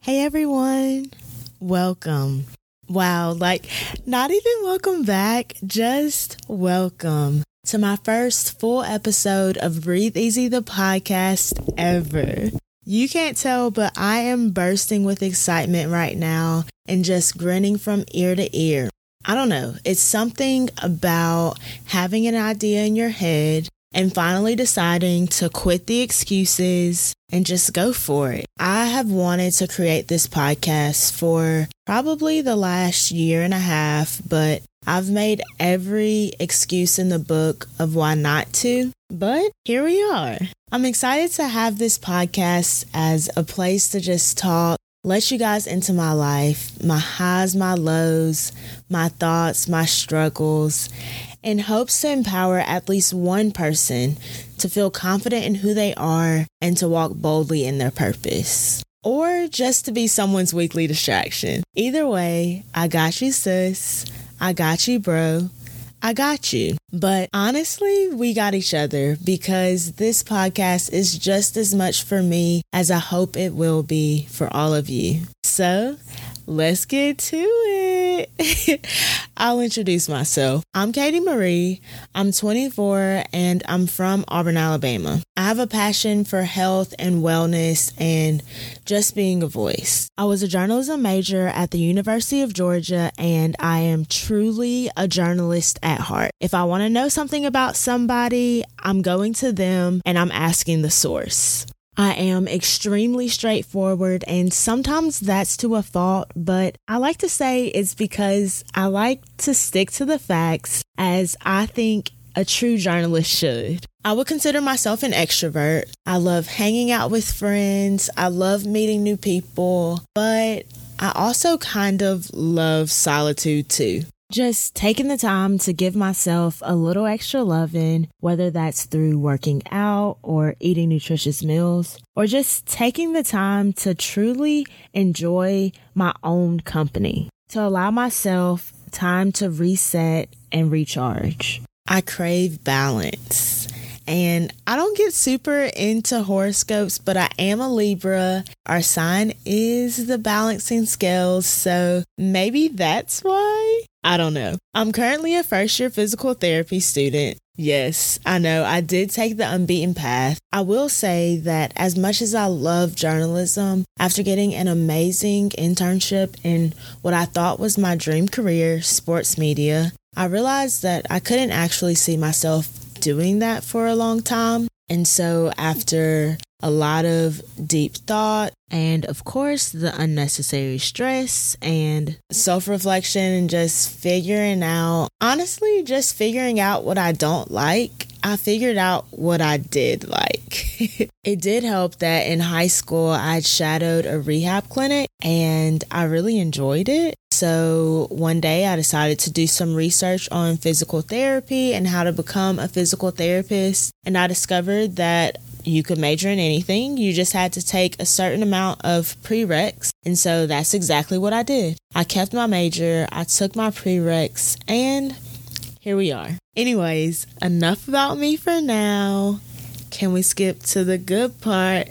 Hey everyone, welcome. Wow, like not even welcome back, just welcome to my first full episode of Breathe Easy the podcast ever. You can't tell, but I am bursting with excitement right now and just grinning from ear to ear. I don't know, it's something about having an idea in your head and finally deciding to quit the excuses and just go for it. I have wanted to create this podcast for probably the last year and a half, but I've made every excuse in the book of why not to. But here we are. I'm excited to have this podcast as a place to just talk let you guys into my life, my highs, my lows, my thoughts, my struggles, in hopes to empower at least one person to feel confident in who they are and to walk boldly in their purpose. Or just to be someone's weekly distraction. Either way, I got you, sis. I got you, bro. I got you. But honestly, we got each other because this podcast is just as much for me as I hope it will be for all of you. So let's get to it. I'll introduce myself. I'm Katie Marie. I'm 24 and I'm from Auburn, Alabama. I have a passion for health and wellness and just being a voice. I was a journalism major at the University of Georgia and I am truly a journalist at heart. If I want to know something about somebody, I'm going to them and I'm asking the source. I am extremely straightforward, and sometimes that's to a fault, but I like to say it's because I like to stick to the facts as I think a true journalist should. I would consider myself an extrovert. I love hanging out with friends, I love meeting new people, but I also kind of love solitude too. Just taking the time to give myself a little extra loving, whether that's through working out or eating nutritious meals, or just taking the time to truly enjoy my own company, to allow myself time to reset and recharge. I crave balance. And I don't get super into horoscopes, but I am a Libra. Our sign is the balancing scales, so maybe that's why. I don't know. I'm currently a first year physical therapy student. Yes, I know I did take the unbeaten path. I will say that as much as I love journalism, after getting an amazing internship in what I thought was my dream career, sports media, I realized that I couldn't actually see myself doing that for a long time. And so, after a lot of deep thought, and of course, the unnecessary stress and self reflection, and just figuring out, honestly, just figuring out what I don't like, I figured out what I did like. it did help that in high school, I shadowed a rehab clinic and I really enjoyed it. So one day I decided to do some research on physical therapy and how to become a physical therapist. And I discovered that you could major in anything. You just had to take a certain amount of prereqs. And so that's exactly what I did. I kept my major, I took my prereqs, and here we are. Anyways, enough about me for now. Can we skip to the good part?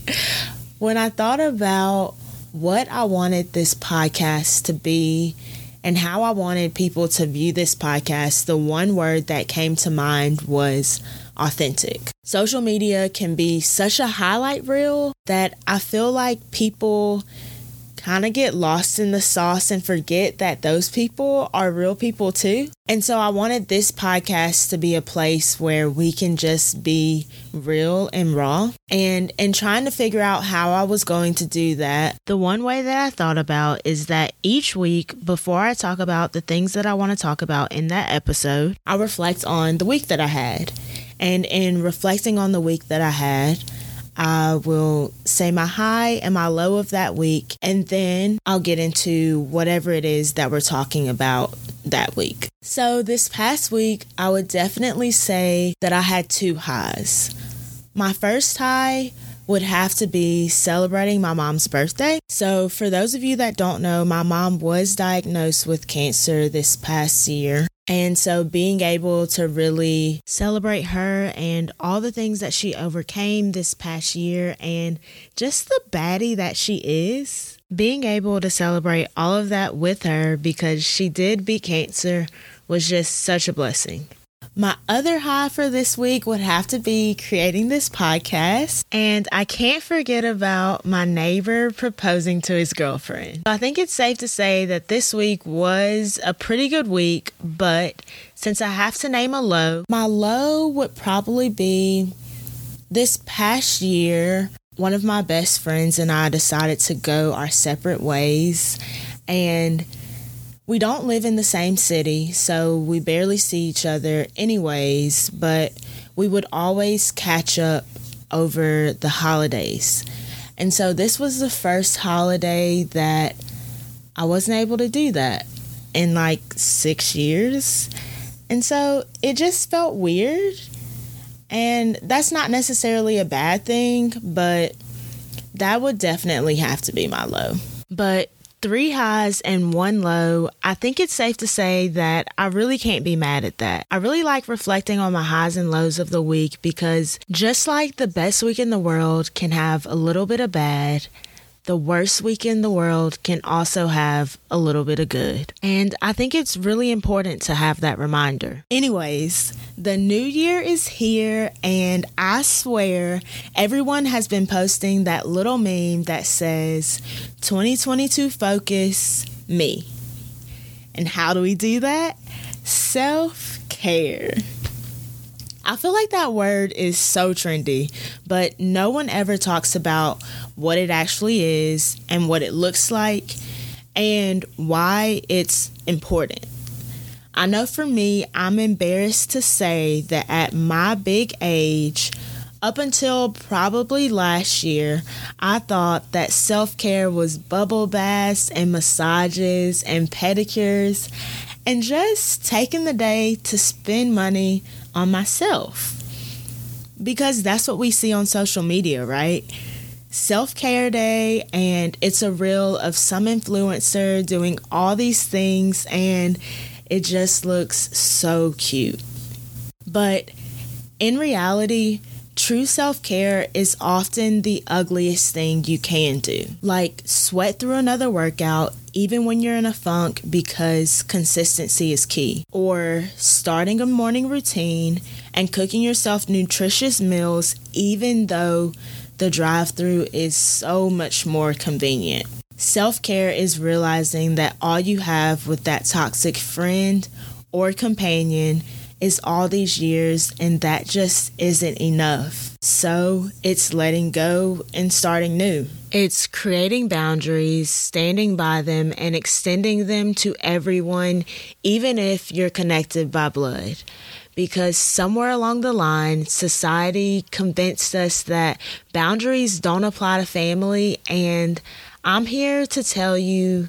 when I thought about what I wanted this podcast to be and how I wanted people to view this podcast, the one word that came to mind was authentic. Social media can be such a highlight reel that I feel like people kind of get lost in the sauce and forget that those people are real people too. And so I wanted this podcast to be a place where we can just be real and raw. And in trying to figure out how I was going to do that, the one way that I thought about is that each week before I talk about the things that I want to talk about in that episode, I reflect on the week that I had. And in reflecting on the week that I had, I will say my high and my low of that week, and then I'll get into whatever it is that we're talking about that week. So, this past week, I would definitely say that I had two highs. My first high would have to be celebrating my mom's birthday. So, for those of you that don't know, my mom was diagnosed with cancer this past year. And so being able to really celebrate her and all the things that she overcame this past year and just the baddie that she is, being able to celebrate all of that with her because she did beat cancer was just such a blessing. My other high for this week would have to be creating this podcast. And I can't forget about my neighbor proposing to his girlfriend. I think it's safe to say that this week was a pretty good week, but since I have to name a low, my low would probably be this past year. One of my best friends and I decided to go our separate ways. And we don't live in the same city, so we barely see each other anyways, but we would always catch up over the holidays. And so this was the first holiday that I wasn't able to do that in like six years. And so it just felt weird. And that's not necessarily a bad thing, but that would definitely have to be my low. But three highs and one low, I think it's safe to say that I really can't be mad at that. I really like reflecting on my highs and lows of the week because just like the best week in the world can have a little bit of bad, the worst week in the world can also have a little bit of good. And I think it's really important to have that reminder. Anyways, the new year is here, and I swear everyone has been posting that little meme that says 2022 focus me. And how do we do that? Self care. I feel like that word is so trendy, but no one ever talks about what it actually is and what it looks like and why it's important. I know for me, I'm embarrassed to say that at my big age, up until probably last year, I thought that self care was bubble baths and massages and pedicures and just taking the day to spend money on myself. Because that's what we see on social media, right? Self care day, and it's a reel of some influencer doing all these things, and it just looks so cute. But in reality, True self care is often the ugliest thing you can do. Like sweat through another workout, even when you're in a funk, because consistency is key. Or starting a morning routine and cooking yourself nutritious meals, even though the drive through is so much more convenient. Self care is realizing that all you have with that toxic friend or companion is all these years, and that just isn't enough. So it's letting go and starting new. It's creating boundaries, standing by them, and extending them to everyone, even if you're connected by blood. Because somewhere along the line, society convinced us that boundaries don't apply to family, and I'm here to tell you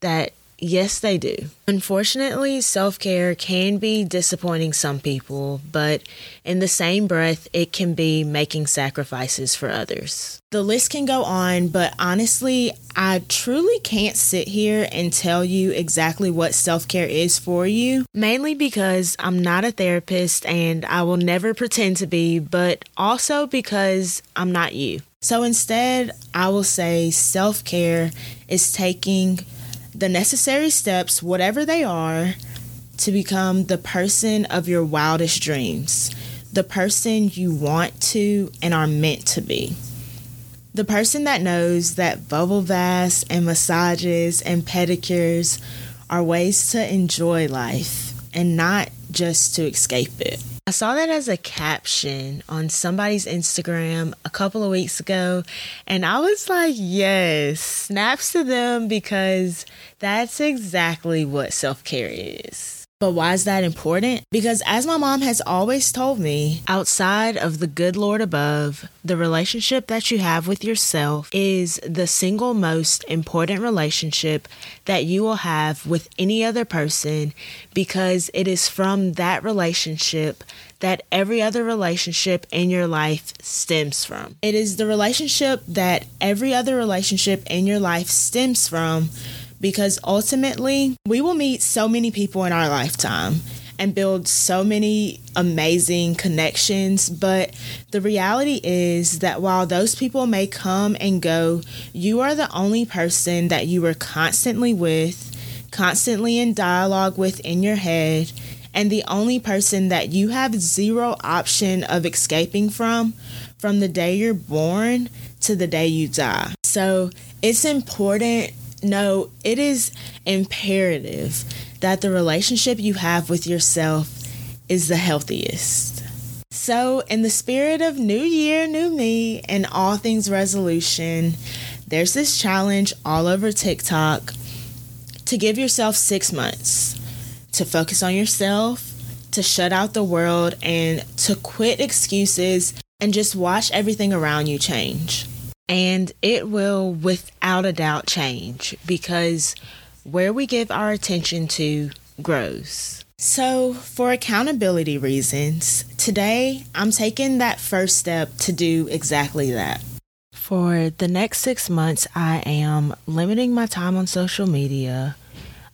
that Yes, they do. Unfortunately, self care can be disappointing some people, but in the same breath, it can be making sacrifices for others. The list can go on, but honestly, I truly can't sit here and tell you exactly what self care is for you, mainly because I'm not a therapist and I will never pretend to be, but also because I'm not you. So instead, I will say self care is taking the necessary steps, whatever they are, to become the person of your wildest dreams, the person you want to and are meant to be. The person that knows that bubble baths and massages and pedicures are ways to enjoy life and not just to escape it. I saw that as a caption on somebody's Instagram a couple of weeks ago, and I was like, yes, snaps to them because that's exactly what self care is. But why is that important? Because as my mom has always told me, outside of the good Lord above, the relationship that you have with yourself is the single most important relationship that you will have with any other person because it is from that relationship that every other relationship in your life stems from. It is the relationship that every other relationship in your life stems from because ultimately we will meet so many people in our lifetime and build so many amazing connections. But the reality is that while those people may come and go, you are the only person that you are constantly with, constantly in dialogue with in your head, and the only person that you have zero option of escaping from from the day you're born to the day you die. So it's important no, it is imperative that the relationship you have with yourself is the healthiest. So, in the spirit of New Year, New Me, and all things resolution, there's this challenge all over TikTok to give yourself six months to focus on yourself, to shut out the world, and to quit excuses and just watch everything around you change. And it will, without a doubt, change because where we give our attention to grows. So, for accountability reasons, today I'm taking that first step to do exactly that. For the next six months, I am limiting my time on social media,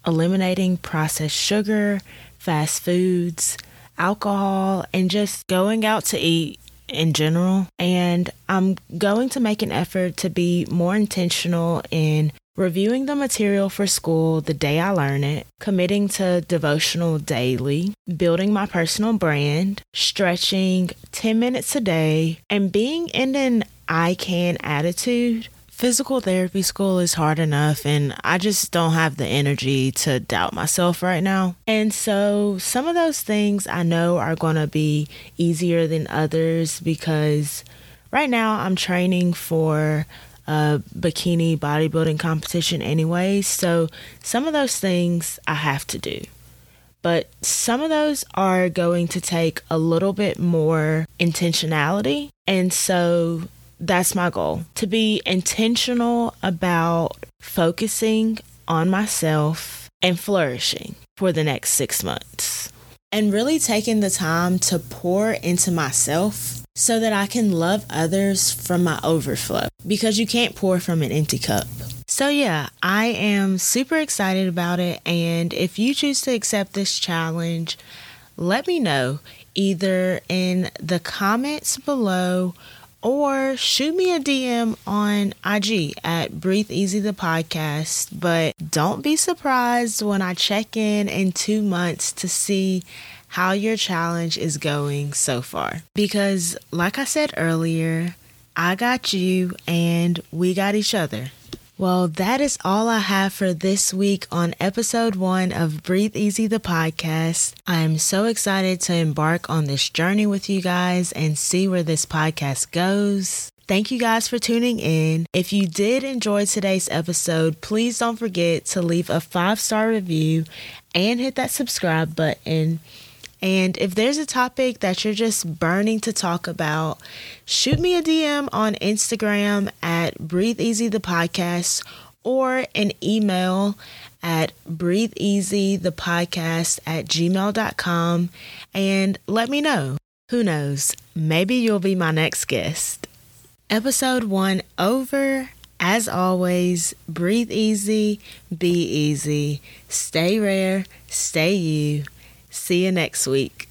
eliminating processed sugar, fast foods, alcohol, and just going out to eat in general. And I'm going to make an effort to be more intentional in reviewing the material for school the day I learn it, committing to devotional daily, building my personal brand, stretching 10 minutes a day, and being in an I can attitude physical therapy school is hard enough and I just don't have the energy to doubt myself right now. And so some of those things I know are going to be easier than others because right now I'm training for a bikini bodybuilding competition anyway. So some of those things I have to do. But some of those are going to take a little bit more intentionality. And so that's my goal to be intentional about focusing on myself and flourishing for the next six months. And really taking the time to pour into myself so that I can love others from my overflow because you can't pour from an empty cup. So, yeah, I am super excited about it. And if you choose to accept this challenge, let me know either in the comments below or shoot me a DM on IG at Breathe Easy the podcast. But don't be surprised when I check in in two months to see how your challenge is going so far. Because, like I said earlier, I got you and we got each other. Well, that is all I have for this week on episode one of Breathe Easy, the podcast. I'm so excited to embark on this journey with you guys and see where this podcast goes. Thank you guys for tuning in. If you did enjoy today's episode, please don't forget to leave a five star review and hit that subscribe button. And if there's a topic that you're just burning to talk about, shoot me a DM on Instagram at Breathe Easy the Podcast or an email at Breathe Easy the Podcast at gmail.com and let me know. Who knows? Maybe you'll be my next guest. Episode one over. As always, breathe easy, be easy, stay rare, stay you. See you next week.